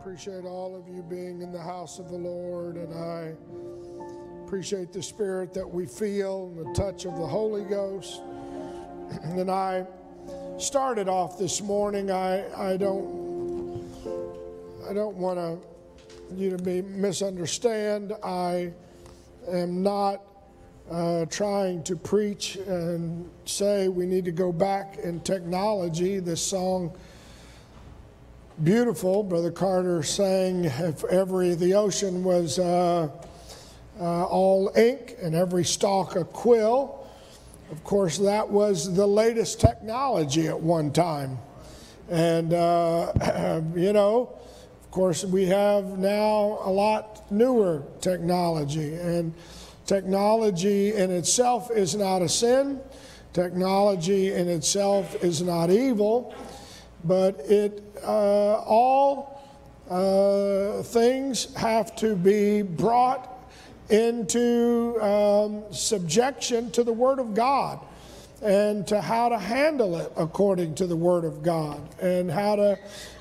appreciate all of you being in the house of the Lord, and I appreciate the spirit that we feel and the touch of the Holy Ghost. And I started off this morning. I, I don't I don't want to you to be misunderstand. I am not uh, trying to preach and say we need to go back in technology. This song beautiful. Brother Carter sang, if every, the ocean was uh, uh, all ink and every stalk a quill. Of course, that was the latest technology at one time. And, uh, you know, of course, we have now a lot newer technology. And technology in itself is not a sin, technology in itself is not evil but it uh, all uh, things have to be brought into um, subjection to the Word of God and to how to handle it according to the Word of God and how to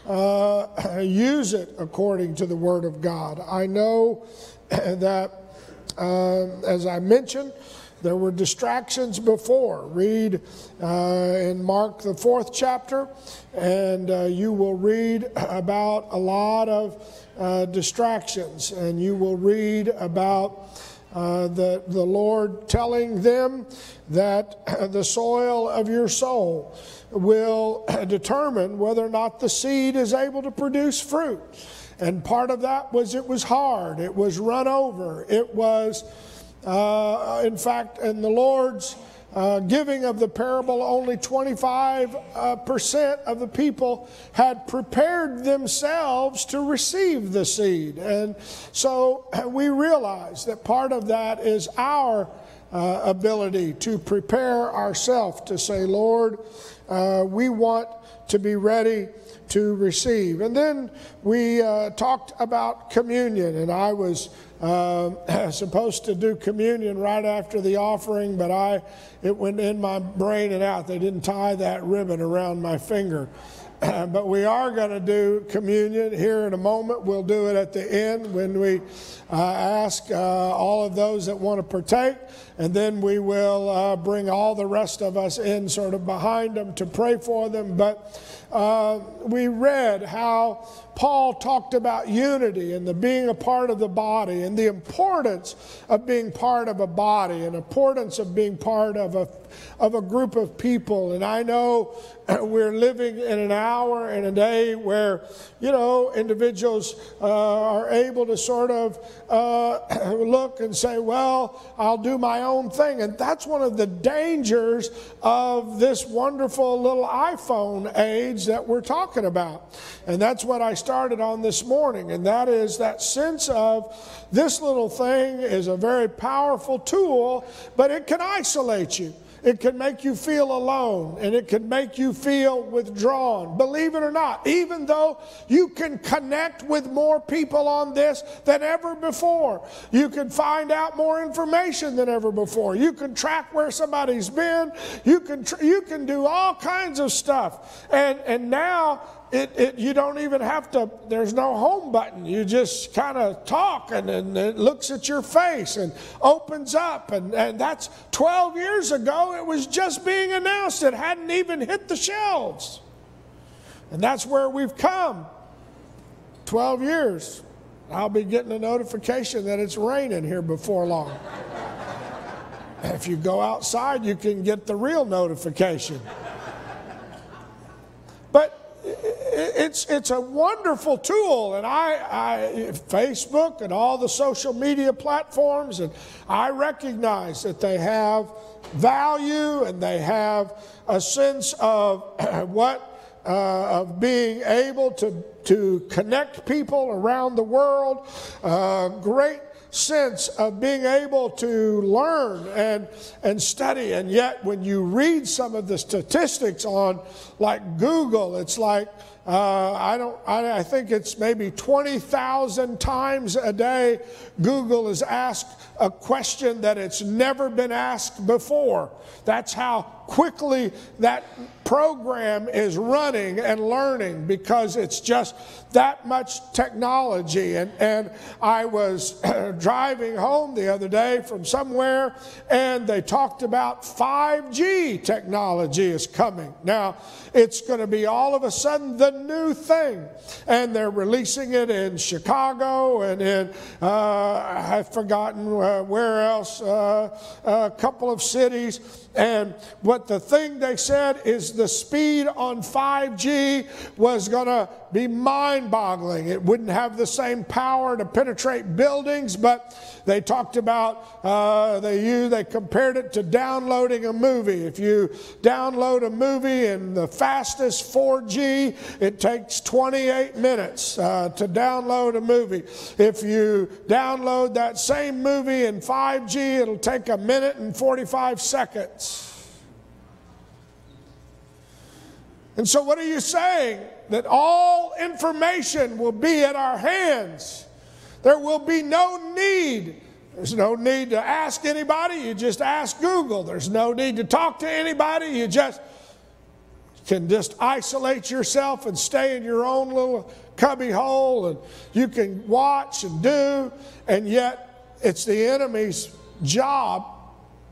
uh, use it according to the Word of God. I know that, uh, as I mentioned, there were distractions before. Read uh, in Mark, the fourth chapter, and uh, you will read about a lot of uh, distractions, and you will read about uh, the, the Lord telling them that the soil of your soul will determine whether or not the seed is able to produce fruit. And part of that was it was hard, it was run over, it was uh, in fact, in the Lord's uh, giving of the parable, only 25% uh, of the people had prepared themselves to receive the seed. And so we realize that part of that is our uh, ability to prepare ourselves to say, Lord, uh, we want to be ready to receive. And then we uh, talked about communion, and I was uh, supposed to do communion right after the offering, but I it went in my brain and out. They didn't tie that ribbon around my finger. but we are going to do communion here in a moment. We'll do it at the end when we uh, ask uh, all of those that want to partake, and then we will uh, bring all the rest of us in sort of behind them to pray for them. But uh, we read how Paul talked about unity and the being a part of the body and the importance of being part of a body and importance of being part of a of a group of people. And I know we're living in an hour and a day where, you know, individuals uh, are able to sort of uh, look and say, well, I'll do my own thing. And that's one of the dangers of this wonderful little iPhone age that we're talking about. And that's what I started on this morning. And that is that sense of this little thing is a very powerful tool, but it can isolate you. It can make you feel alone and it can make you feel withdrawn. Believe it or not, even though you can connect with more people on this than ever before, you can find out more information than ever before. You can track where somebody's been. You can, tr- you can do all kinds of stuff. And, and now it, it, you don't even have to, there's no home button. You just kind of talk and, and it looks at your face and opens up. And, and that's 12 years ago, it was just being announced. It hadn't even hit the shelves. And that's where we've come 12 years. I'll be getting a notification that it's raining here before long. if you go outside, you can get the real notification. But it's, it's a wonderful tool. And I, I, Facebook and all the social media platforms, and I recognize that they have value and they have a sense of what uh, of being able to, to connect people around the world. Uh, great sense of being able to learn and, and study. And yet, when you read some of the statistics on, like Google, it's like uh, I don't. I, I, think it's maybe 20,000 times a day. Google is asked a question that it's never been asked before. That's how quickly that program is running and learning because it's just that much technology. And, and I was driving home the other day from somewhere and they talked about 5G technology is coming. Now, it's going to be all of a sudden the new thing. And they're releasing it in Chicago and in, uh, I've forgotten uh, where else, uh, a couple of cities. And what the thing they said is the speed on 5G was going to be mind boggling. It wouldn't have the same power to penetrate buildings, but they talked about, uh, they, used, they compared it to downloading a movie. If you download a movie in the fastest 4G, it takes 28 minutes uh, to download a movie. If you download that same movie in 5G, it'll take a minute and 45 seconds. And so, what are you saying? That all information will be at our hands. There will be no need. There's no need to ask anybody. You just ask Google. There's no need to talk to anybody. You just can just isolate yourself and stay in your own little cubby hole and you can watch and do. And yet, it's the enemy's job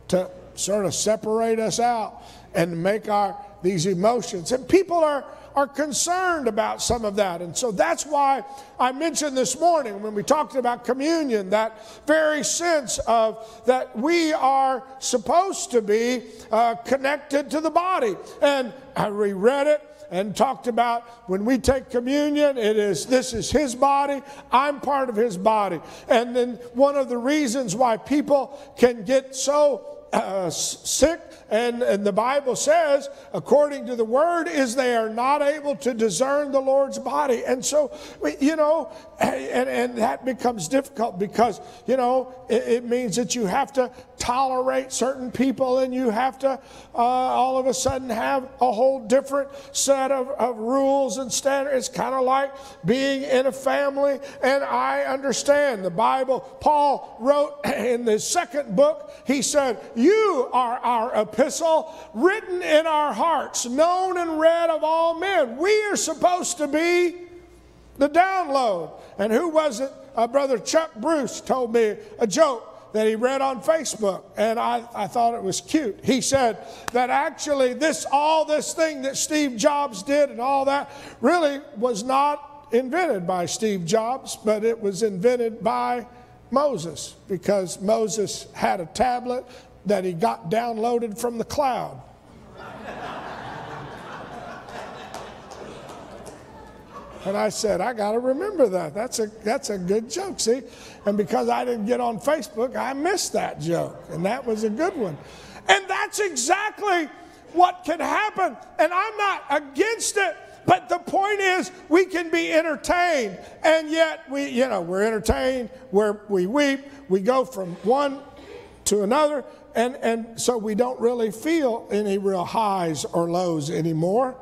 to sort of separate us out and make our these emotions. And people are, are concerned about some of that. And so that's why I mentioned this morning when we talked about communion, that very sense of that we are supposed to be uh, connected to the body. And I reread it and talked about when we take communion, it is this is his body, I'm part of his body. And then one of the reasons why people can get so uh, sick, and, and the Bible says, according to the word, is they are not able to discern the Lord's body. And so, you know, and, and that becomes difficult because, you know, it, it means that you have to tolerate certain people and you have to uh, all of a sudden have a whole different set of, of rules and standards. It's kind of like being in a family. And I understand the Bible. Paul wrote in the second book, he said, You are our epistle written in our hearts, known and read of all men. We are supposed to be the download. And who was it? Uh, Brother Chuck Bruce told me a joke that he read on Facebook, and I, I thought it was cute. He said that actually this all this thing that Steve Jobs did and all that really was not invented by Steve Jobs, but it was invented by Moses because Moses had a tablet that he got downloaded from the cloud. And I said, I got to remember that. That's a, that's a good joke, see? And because I didn't get on Facebook, I missed that joke. And that was a good one. And that's exactly what can happen. And I'm not against it. But the point is, we can be entertained, and yet we, you know, we're entertained, where we weep, we go from one to another, and, and so we don't really feel any real highs or lows anymore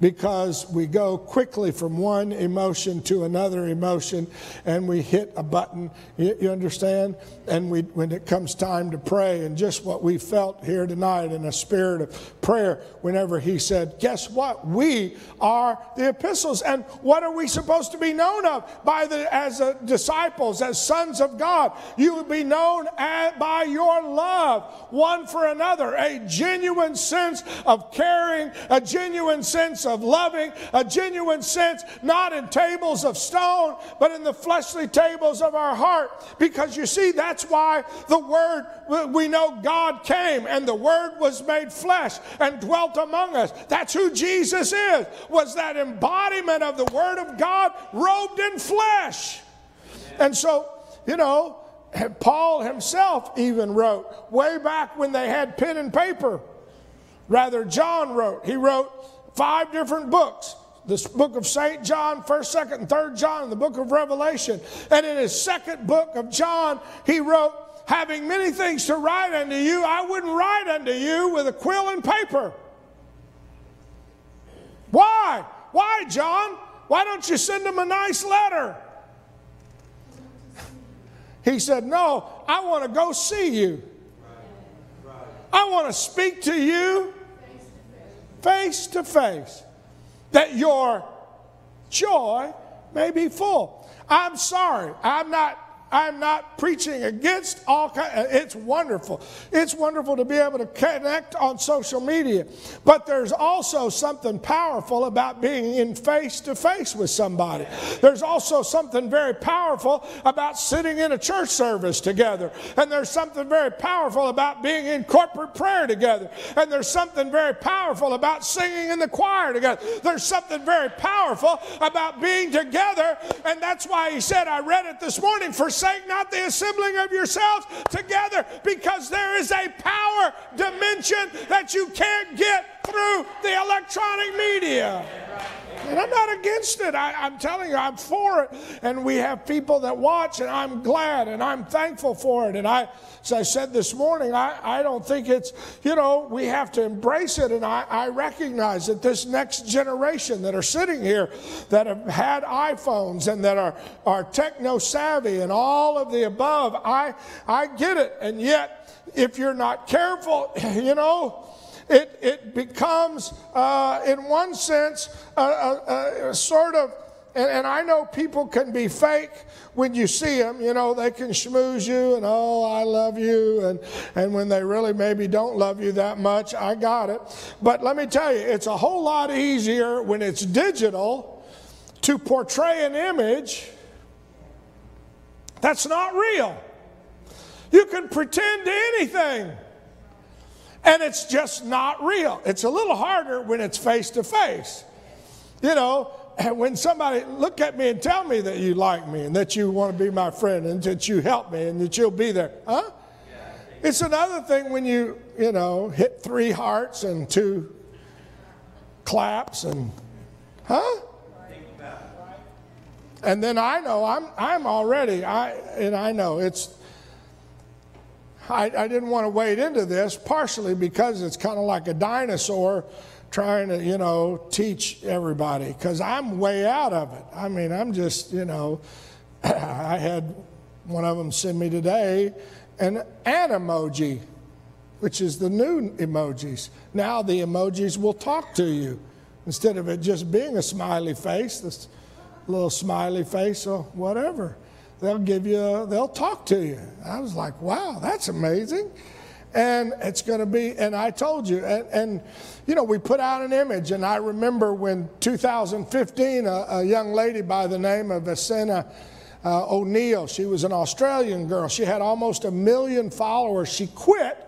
because we go quickly from one emotion to another emotion and we hit a button. You, understand? And we, when it comes time to pray, and just what we felt here tonight in a spirit of prayer, whenever he said, Guess what? We are the epistles. And what are we supposed to be known of? By the, as disciples, as sons of God. You will be known by your love one for another, a genuine sense of caring, a genuine sense of loving, a genuine sense, not in tables of stone, but in the fleshly tables of our heart. Because you see, that's why the Word, we know God came and the Word was made flesh and dwelt among us. That's who Jesus is, was that embodiment of the Word of God robed in flesh. And so, you know, Paul himself even wrote way back when they had pen and paper. Rather, John wrote. He wrote, five different books this book of St. John, 1st, 2nd, and 3rd John, and the book of Revelation. And in his second book of John, he wrote, Having many things to write unto you, I wouldn't write unto you with a quill and paper. Why? Why, John? Why don't you send him a nice letter? He said, No, I want to go see you. I want to speak to you face to face, that your joy may be full. I'm sorry, I'm not I'm not preaching against all kind. Uh, it's wonderful. It's wonderful to be able to connect on social media. But there's also something powerful about being in face to face with somebody. There's also something very powerful about sitting in a church service together. And there's something very powerful about being in corporate prayer together. And there's something very powerful about singing in the choir together. There's something very powerful about being together. And that's why he said, I read it this morning for forsake not the assembling of yourselves together because there is a power dimension that you can't get through the electronic media. And I'm not against it. I, am telling you, I'm for it. And we have people that watch, and I'm glad and I'm thankful for it. And I, as I said this morning, I, I don't think it's, you know, we have to embrace it. And I, I recognize that this next generation that are sitting here that have had iPhones and that are, are techno savvy and all of the above, I, I get it. And yet, if you're not careful, you know, it, it becomes, uh, in one sense, a, a, a sort of, and, and, I know people can be fake when you see them. You know, they can schmooze you and, oh, I love you. And, and when they really maybe don't love you that much, I got it. But let me tell you, it's a whole lot easier when it's digital to portray an image that's not real. You can pretend anything and it's just not real. It's a little harder when it's face to face. You know, and when somebody look at me and tell me that you like me and that you want to be my friend and that you help me and that you'll be there, huh? It's another thing when you, you know, hit three hearts and two claps and, huh? And then I know I'm I'm already I and I know it's I, I didn't want to wade into this, partially because it's kind of like a dinosaur trying to, you know, teach everybody, because I'm way out of it. I mean, I'm just, you know, I had one of them send me today an an emoji, which is the new emojis. Now the emojis will talk to you instead of it just being a smiley face, this little smiley face or whatever they'll give you, a, they'll talk to you. I was like, wow, that's amazing. And it's going to be, and I told you, and, and, you know, we put out an image, and I remember when 2015, a, a young lady by the name of Essena uh, O'Neill, she was an Australian girl. She had almost a million followers. She quit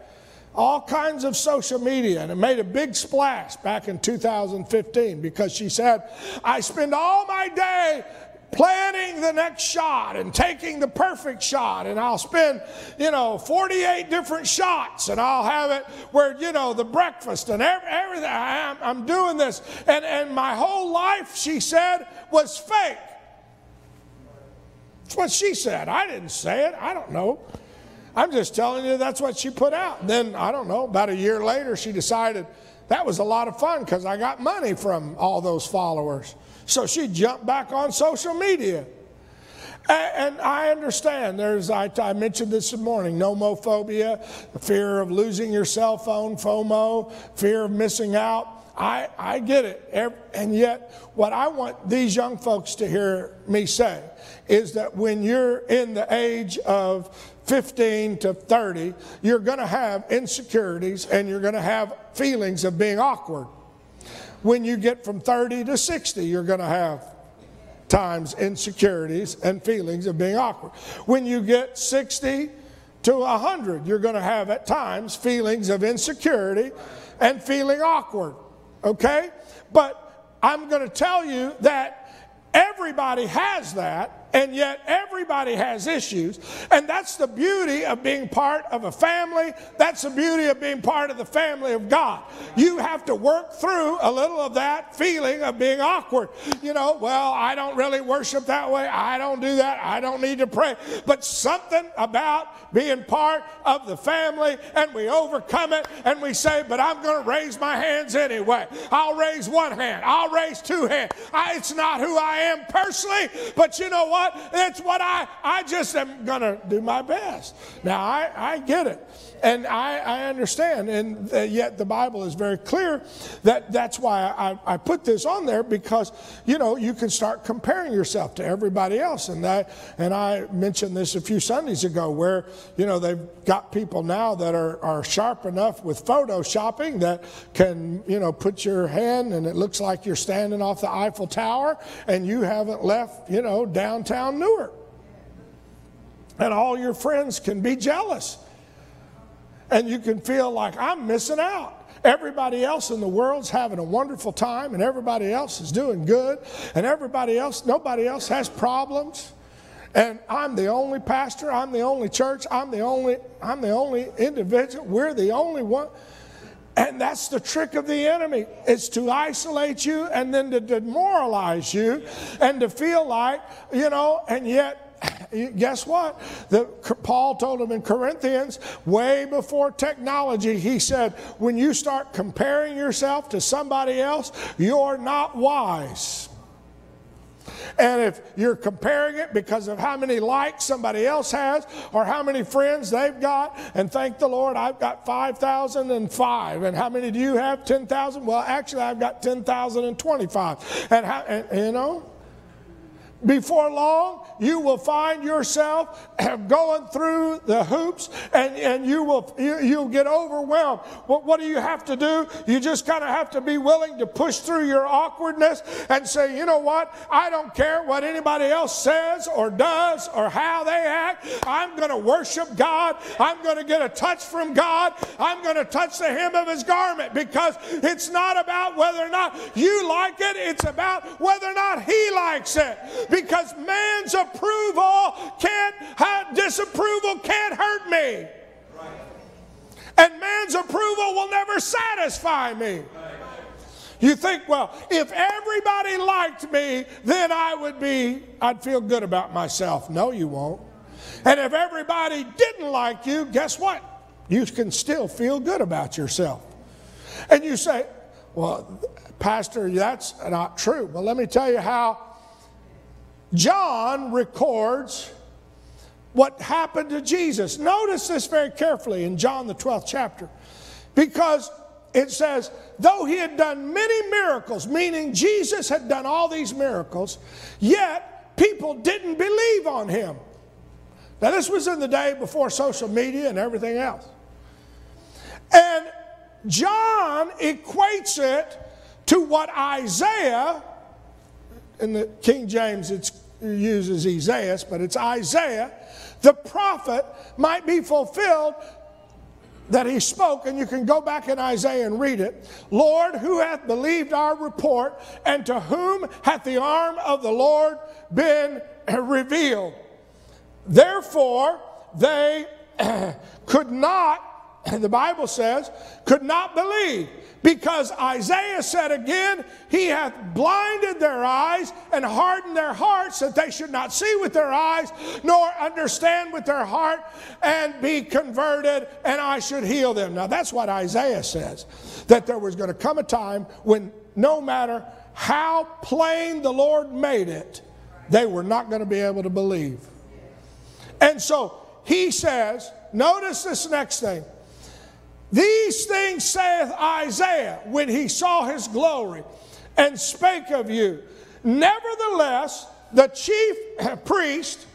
all kinds of social media and it made a big splash back in 2015 because she said, I spend all my day planning the next shot and taking the perfect shot. And I'll spend, you know, 48 different shots and I'll have it where, you know, the breakfast and everything. I'm, doing this. And, and my whole life, she said, was fake. That's what she said. I didn't say it. I don't know. I'm just telling you that's what she put out. And then, I don't know, about a year later, she decided that was a lot of fun because I got money from all those followers. So she jumped back on social media. And I understand there's, I, mentioned this this morning, nomophobia, fear of losing your cell phone, FOMO, fear of missing out. I, I get it. And yet, what I want these young folks to hear me say is that when you're in the age of 15 to 30, you're going to have insecurities and you're going to have feelings of being awkward. When you get from 30 to 60, you're going to have times insecurities and feelings of being awkward. When you get 60 to 100, you're going to have at times feelings of insecurity and feeling awkward. Okay? But I'm going to tell you that everybody has that And yet everybody has issues. And that's the beauty of being part of a family. That's the beauty of being part of the family of God. You have to work through a little of that feeling of being awkward. You know, well, I don't really worship that way. I don't do that. I don't need to pray. But something about being part of the family and we overcome it and we say, but I'm going to raise my hands anyway. I'll raise one hand. I'll raise two hands. I, it's not who I am personally, but you know what? It's what I, I just am going to do my best. Now, I, I get it. And I, I understand. And yet the Bible is very clear that that's why I, I put this on there because, you know, you can start comparing yourself to everybody else. And I, and I mentioned this a few Sundays ago where, you know, they've got people now that are, are sharp enough with photoshopping that can, you know, put your hand and it looks like you're standing off the Eiffel Tower and you haven't left, you know, downtown Newark. And all your friends can be jealous and you can feel like I'm missing out. Everybody else in the world's having a wonderful time, and everybody else is doing good, and everybody else, nobody else has problems. And I'm the only pastor, I'm the only church, I'm the only, I'm the only individual, we're the only one. And that's the trick of the enemy. It's to isolate you and then to demoralize you and to feel like, you know, and yet guess what? The, Paul told them in Corinthians, way before technology, he said, when you start comparing yourself to somebody else, you're not wise. And if you're comparing it because of how many likes somebody else has or how many friends they've got, and thank the Lord, I've got 5,005. And how many do you have? 10,000? Well, actually, I've got 10,025. And, how, and you know, before long, you will find yourself going through the hoops and, and you will you, you'll get overwhelmed. What, what do you have to do? You just kind of have to be willing to push through your awkwardness and say, you know what? I don't care what anybody else says or does or how they act. I'm going to worship God. I'm going to get a touch from God. I'm going to touch the hem of his garment because it's not about whether or not you like it. It's about whether or not he likes it because man's approval can't, disapproval can't hurt me. And man's approval will never satisfy me. You think, well, if everybody liked me, then I would be, I'd feel good about myself. No, you won't. And if everybody didn't like you, guess what? You can still feel good about yourself. And you say, well, Pastor, that's not true. Well, let me tell you how John records what happened to Jesus. Notice this very carefully in John, the 12th chapter, because it says, though he had done many miracles, meaning Jesus had done all these miracles, yet people didn't believe on him. Now, this was in the day before social media and everything else. And John equates it to what Isaiah in the King James it uses Isaiah, but it's Isaiah, the prophet might be fulfilled that he spoke, and you can go back in Isaiah and read it. Lord, who hath believed our report, and to whom hath the arm of the Lord been revealed? Therefore, they could not the Bible says, could not believe because Isaiah said again, He hath blinded their eyes and hardened their hearts that they should not see with their eyes nor understand with their heart and be converted, and I should heal them. Now that's what Isaiah says, that there was going to come a time when no matter how plain the Lord made it, they were not going to be able to believe. And so he says, notice this next thing. These things saith Isaiah when he saw his glory and spake of you. Nevertheless, the chief priest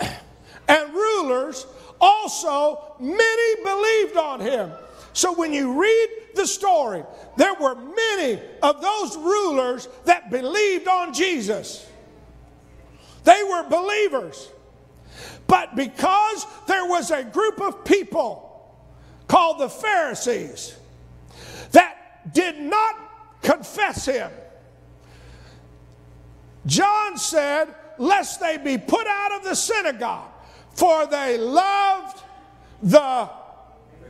and rulers also many believed on him. So when you read the story, there were many of those rulers that believed on Jesus. They were believers. But because there was a group of people called the Pharisees that did not confess him. John said, lest they be put out of the synagogue, for they loved the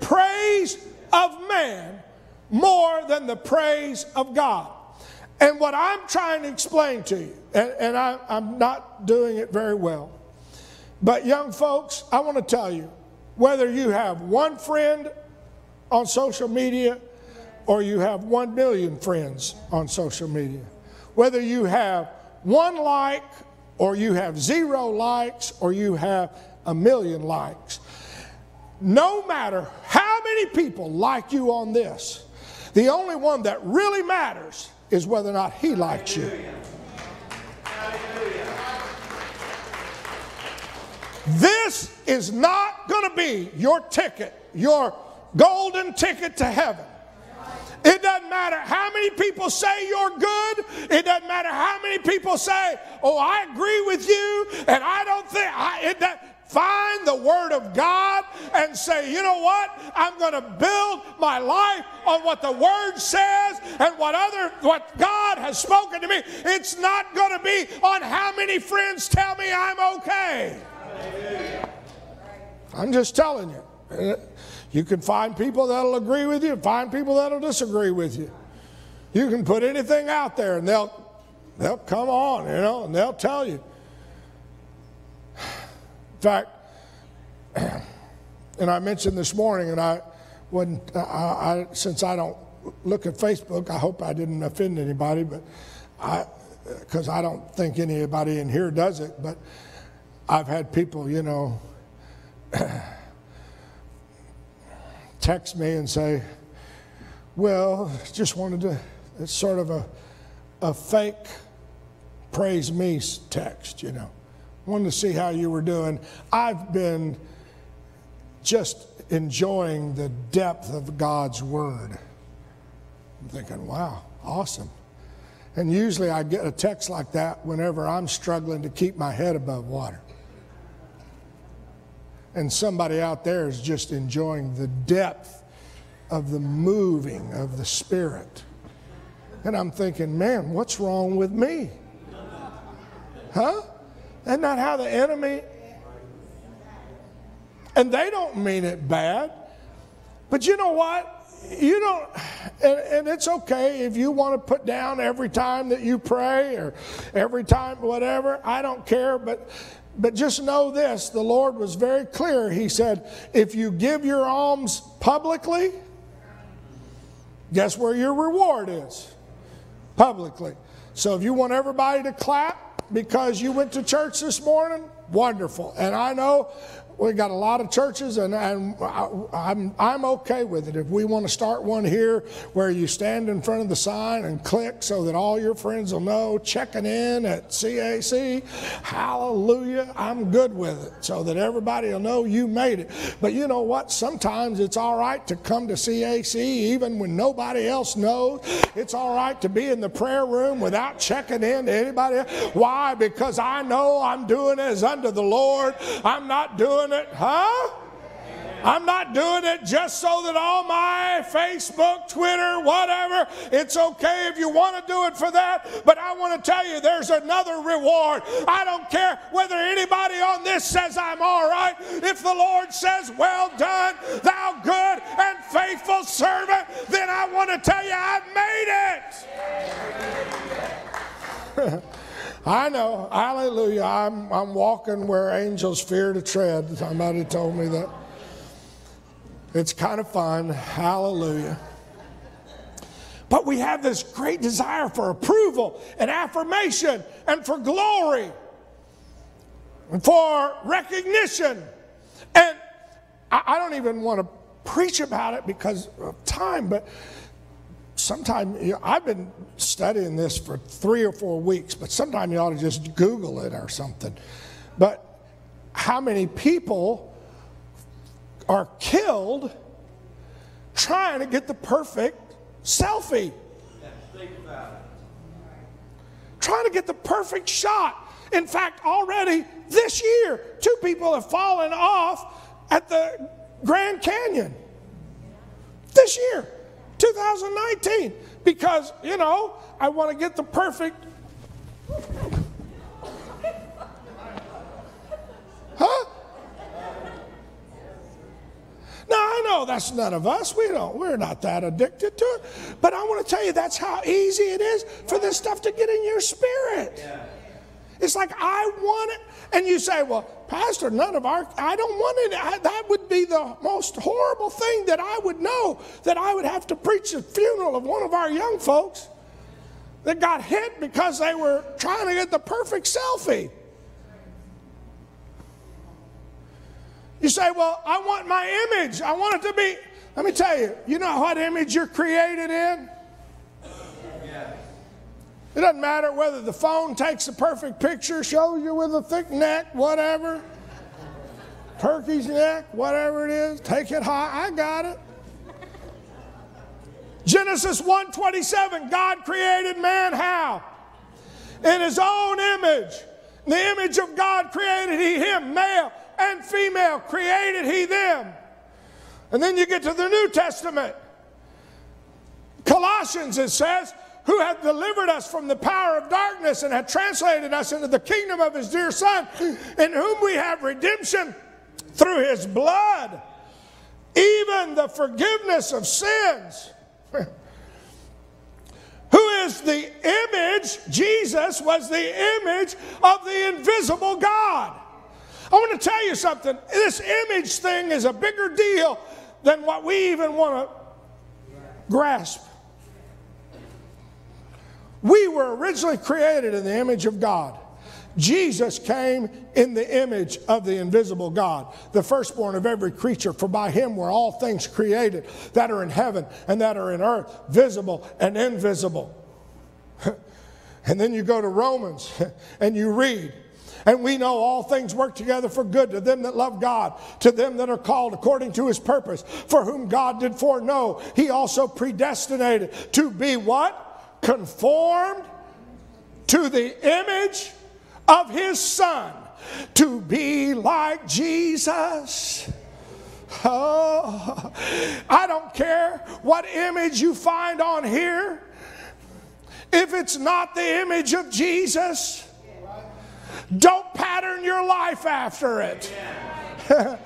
praise of man more than the praise of God. And what I'm trying to explain to you, and, and I, I'm not doing it very well, but young folks, I want to tell you whether you have one friend on social media or you have one million friends on social media, whether you have one like or you have zero likes or you have a million likes, no matter how many people like you on this, the only one that really matters is whether or not he likes you. This is not going to be your ticket, your golden ticket to heaven. It doesn't matter how many people say you're good. It doesn't matter how many people say, "Oh, I agree with you," and I don't think I, it. That, find the Word of God and say, you know what? I'm going to build my life on what the Word says and what other what God has spoken to me. It's not going to be on how many friends tell me I'm okay. I'm just telling you. You can find people that'll agree with you, find people that'll disagree with you. You can put anything out there and they'll they'll come on, you know, and they'll tell you. In fact, and I mentioned this morning, and I wouldn't, I, I, since I don't look at Facebook, I hope I didn't offend anybody, but I, because I don't think anybody in here does it, but I've had people, you know, text me and say, well, just wanted to, it's sort of a, a fake praise me text, you know. Wanted to see how you were doing. I've been just enjoying the depth of God's Word. I'm thinking, wow, awesome. And usually I get a text like that whenever I'm struggling to keep my head above water. And somebody out there is just enjoying the depth of the moving of the Spirit. And I'm thinking, man, what's wrong with me? Huh? Isn't that how the enemy? And they don't mean it bad. But you know what? You don't, and, and, it's okay if you want to put down every time that you pray or every time, whatever. I don't care. But, but just know this the Lord was very clear. He said, if you give your alms publicly, guess where your reward is? Publicly. So if you want everybody to clap, because you went to church this morning? Wonderful. And I know we got a lot of churches, and, and I'm, I'm okay with it. If we want to start one here where you stand in front of the sign and click so that all your friends will know, checking in at CAC, hallelujah, I'm good with it so that everybody will know you made it. But you know what? Sometimes it's all right to come to CAC even when nobody else knows. It's all right to be in the prayer room without checking in to anybody. Why? Because I know I'm doing as unto the Lord. I'm not doing doing it, huh? I'm not doing it just so that all my Facebook, Twitter, whatever, it's okay if you want to do it for that. But I want to tell you there's another reward. I don't care whether anybody on this says I'm all right. If the Lord says, Well done, thou good and faithful servant, then I want to tell you I've made it. I know. Hallelujah. I'm, I'm walking where angels fear to tread. Somebody told me that. It's kind of fun. Hallelujah. But we have this great desire for approval and affirmation and for glory and for recognition. And I, I don't even want to preach about it because of time, but sometime I've been studying this for three or four weeks, but sometime you ought to just Google it or something. But how many people are killed trying to get the perfect selfie? Trying to get the perfect shot. In fact, already this year, two people have fallen off at the Grand Canyon. This year. 2019 because, you know, I want to get the perfect. Huh? Now, I know that's none of us. We don't, we're not that addicted to it. But I want to tell you that's how easy it is for this stuff to get in your spirit. Yeah. It's like, I want it. And you say, well, Pastor, none of our, I don't want it. I, that would be the most horrible thing that I would know that I would have to preach the funeral of one of our young folks that got hit because they were trying to get the perfect selfie. You say, well, I want my image. I want it to be. Let me tell you, you know what image you're created in? It doesn't matter whether the phone takes a perfect picture, shows you with a thick neck, whatever. Turkey's neck, whatever it is, take it high. I got it. Genesis 1:27, God created man how? In his own image. In the image of God created he him, male and female created he them. And then you get to the New Testament. Colossians, it says, who hath delivered us from the power of darkness and hath translated us into the kingdom of his dear Son, in whom we have redemption through his blood, even the forgiveness of sins. Who is the image? Jesus was the image of the invisible God. I want to tell you something. This image thing is a bigger deal than what we even want to grasp. We were originally created in the image of God. Jesus came in the image of the invisible God, the firstborn of every creature, for by him were all things created that are in heaven and that are in earth, visible and invisible. and then you go to Romans and you read, and we know all things work together for good to them that love God, to them that are called according to his purpose, for whom God did foreknow, he also predestinated to be what? Conformed to the image of his son to be like Jesus. Oh, I don't care what image you find on here. If it's not the image of Jesus, don't pattern your life after it.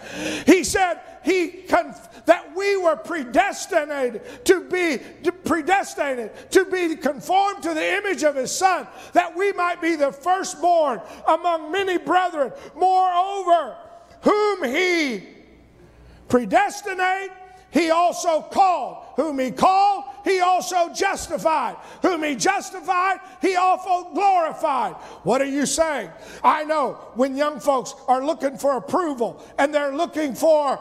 he said, he conf- that we were predestinated to be predestinated to be conformed to the image of his son that we might be the firstborn among many brethren moreover whom he predestinate he also called. Whom he called, he also justified. Whom he justified, he also glorified. What are you saying? I know when young folks are looking for approval and they're looking for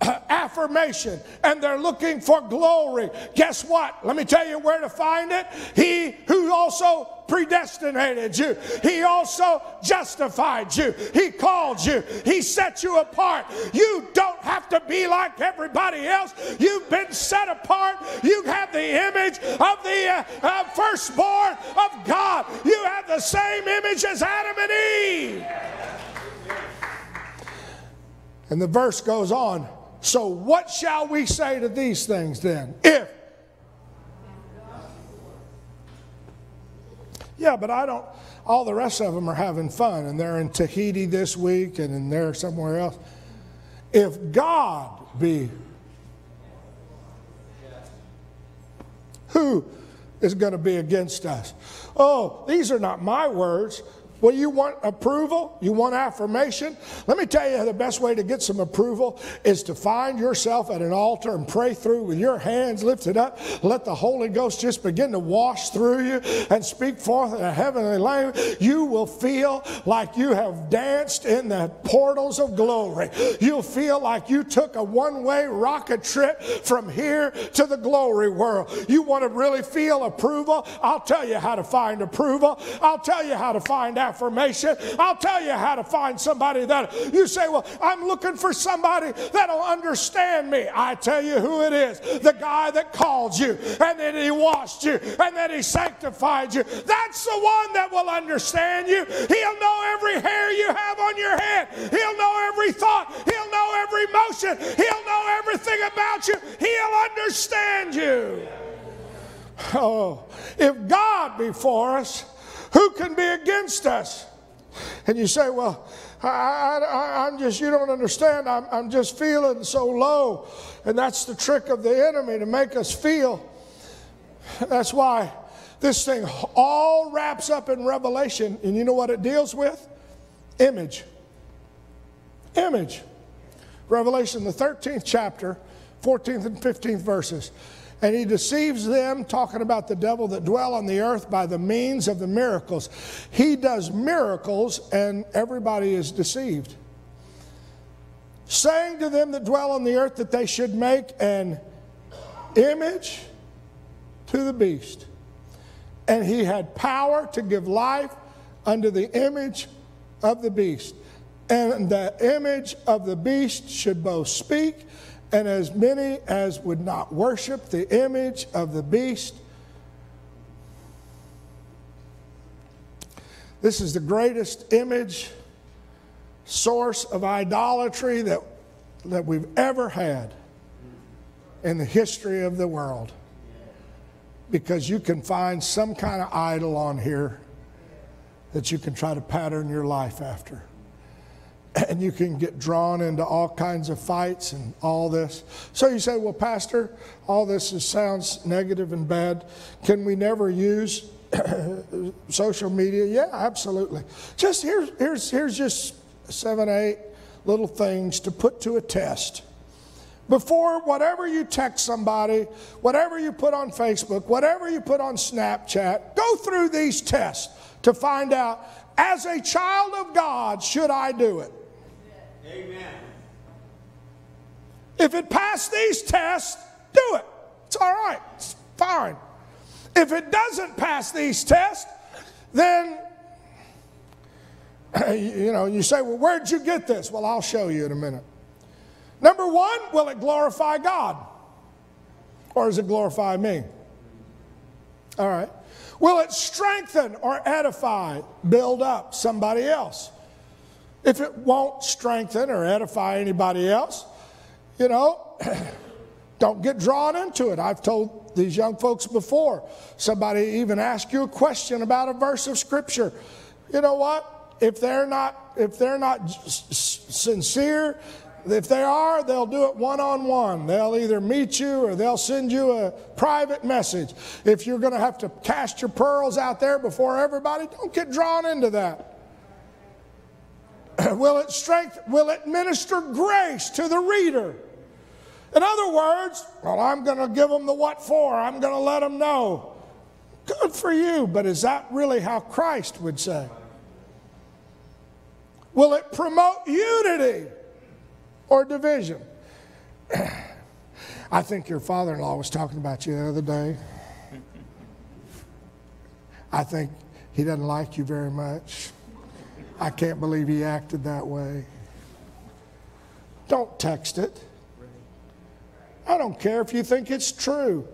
affirmation and they're looking for glory. Guess what? Let me tell you where to find it. He who also predestinated you, He also justified you, He called you, He set you apart. You don't have to be like everybody else. You've been set apart. You have the image of the uh, uh, firstborn of God. You have the same image as Adam and Eve. And the verse goes on so, what shall we say to these things then? If. Yeah, but I don't, all the rest of them are having fun and they're in Tahiti this week and then they're somewhere else. If God be, who is going to be against us? Oh, these are not my words. Well, you want approval? You want affirmation? Let me tell you the best way to get some approval is to find yourself at an altar and pray through with your hands lifted up. Let the Holy Ghost just begin to wash through you and speak forth in a heavenly language. You will feel like you have danced in the portals of glory. You'll feel like you took a one way rocket trip from here to the glory world. You want to really feel approval? I'll tell you how to find approval. I'll tell you how to find affirmation affirmation. I'll tell you how to find somebody that you say, Well, I'm looking for somebody that'll understand me. I tell you who it is the guy that called you, and then he washed you, and then he sanctified you. That's the one that will understand you. He'll know every hair you have on your head, he'll know every thought, he'll know every motion, he'll know everything about you, he'll understand you. Oh, if God be for us, who can be against us? And you say, well, I, I'm just, you don't understand. I'm, I'm just feeling so low. And that's the trick of the enemy to make us feel. That's why this thing all wraps up in Revelation. And you know what it deals with? Image. Image. Revelation, the 13th chapter, 14th and 15th verses. And he deceives them, talking about the devil that dwell on the earth by the means of the miracles. He does miracles, and everybody is deceived. Saying to them that dwell on the earth that they should make an image to the beast. And he had power to give life unto the image of the beast. And the image of the beast should both speak and as many as would not worship the image of the beast. This is the greatest image source of idolatry that, that we've ever had in the history of the world. Because you can find some kind of idol on here that you can try to pattern your life after and you can get drawn into all kinds of fights and all this. So you say, well, Pastor, all this is, sounds negative and bad. Can we never use social media? Yeah, absolutely. Just here's, here's, here's just seven, eight little things to put to a test. Before whatever you text somebody, whatever you put on Facebook, whatever you put on Snapchat, go through these tests to find out, as a child of God, should I do it? If it passed these tests, do it. It's all right. It's fine. If it doesn't pass these tests, then you know, you say, well, where'd you get this? Well, I'll show you in a minute. Number one, will it glorify God? Or does it glorify me? All right. Will it strengthen or edify, build up somebody else? If it won't strengthen or edify anybody else, you know, don't get drawn into it. I've told these young folks before. Somebody even ask you a question about a verse of scripture. You know what? If they're not if they're not sincere, if they are, they'll do it one on one. They'll either meet you or they'll send you a private message. If you're going to have to cast your pearls out there before everybody, don't get drawn into that. will it strengthen, will it minister grace to the reader? In other words, well, I'm going to give them the what for. I'm going to let them know. Good for you, but is that really how Christ would say? Will it promote unity or division? I think your father in law was talking about you the other day. I think he doesn't like you very much. I can't believe he acted that way. Don't text it. I don't care if you think it's true.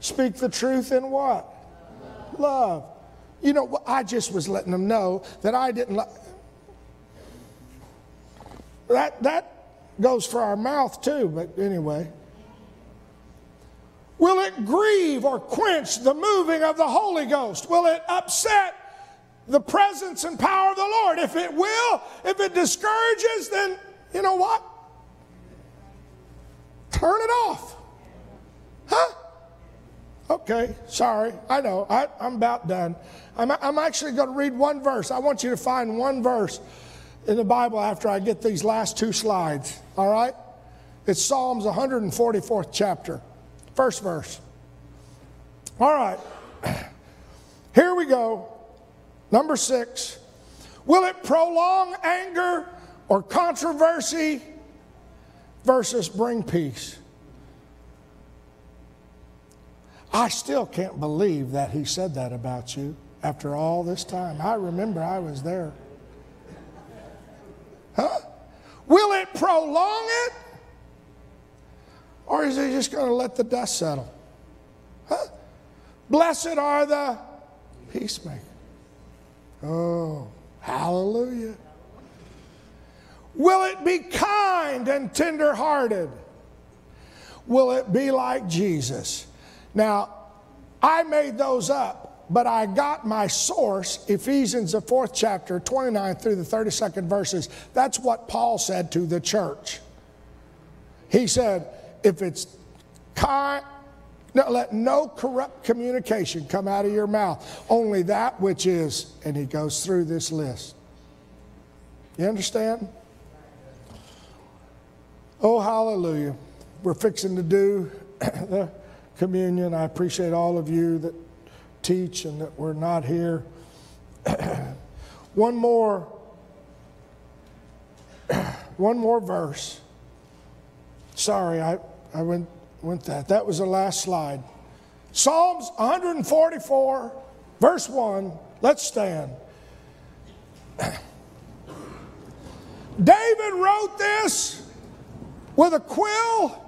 Speak the truth in what? Love. You know, I just was letting them know that I didn't like. That, that goes for our mouth too, but anyway. Will it grieve or quench the moving of the Holy Ghost? Will it upset the presence and power of the Lord. If it will, if it discourages, then you know what? Turn it off. Huh? Okay, sorry. I know. I, am about done. I'm, I'm actually going to read one verse. I want you to find one verse in the Bible after I get these last two slides. All right? It's Psalms 144th chapter, first verse. All right. Here we go. Number six, will it prolong anger or controversy versus bring peace? I still can't believe that he said that about you after all this time. I remember I was there. Huh? Will it prolong it? Or is he just going to let the dust settle? Huh? Blessed are the peacemakers. Oh, hallelujah. Will it be kind and tenderhearted? Will it be like Jesus? Now, I made those up. but I got my source, Ephesians, the fourth chapter, 29 through the 32nd verses. That's what Paul said to the church. He said, if it's kind, no, let no corrupt communication come out of your mouth, only that which is, and he goes through this list. You understand? Oh, hallelujah. We're fixing to do the communion. I appreciate all of you that teach and that we're not here. one more one more verse. Sorry, I, I went went that. That was the last slide. Psalms 144, verse 1. Let's stand. David wrote this with a quill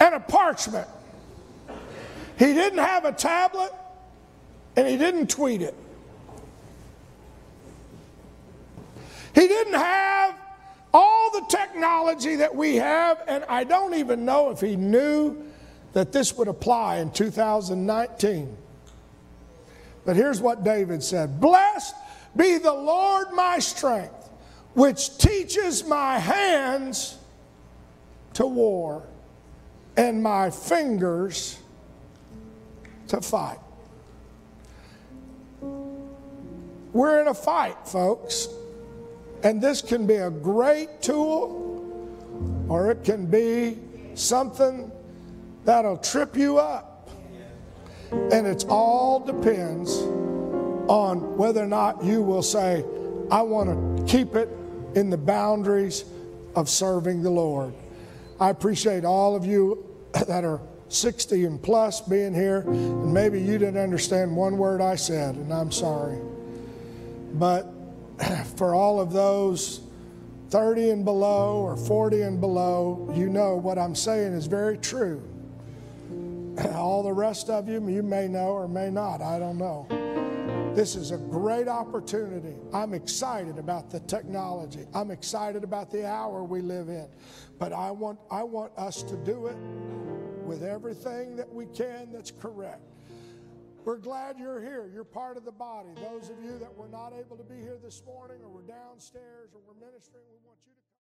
and a parchment. He didn't have a tablet and he didn't tweet it. He didn't have all the technology that we have, and I don't even know if he knew that this would apply in 2019. But here's what David said Blessed be the Lord my strength, which teaches my hands to war and my fingers to fight. We're in a fight, folks. And this can be a great tool, or it can be something that'll trip you up. And it all depends on whether or not you will say, I want to keep it in the boundaries of serving the Lord. I appreciate all of you that are 60 and plus being here, and maybe you didn't understand one word I said, and I'm sorry. But for all of those 30 and below or 40 and below, you know what I'm saying is very true. All the rest of you, you may know or may not, I don't know. This is a great opportunity. I'm excited about the technology. I'm excited about the hour we live in. But I want, I want us to do it with everything that we can that's correct. We're glad you're here. You're part of the body. Those of you that were not able to be here this morning or were downstairs or were ministering, we want you to.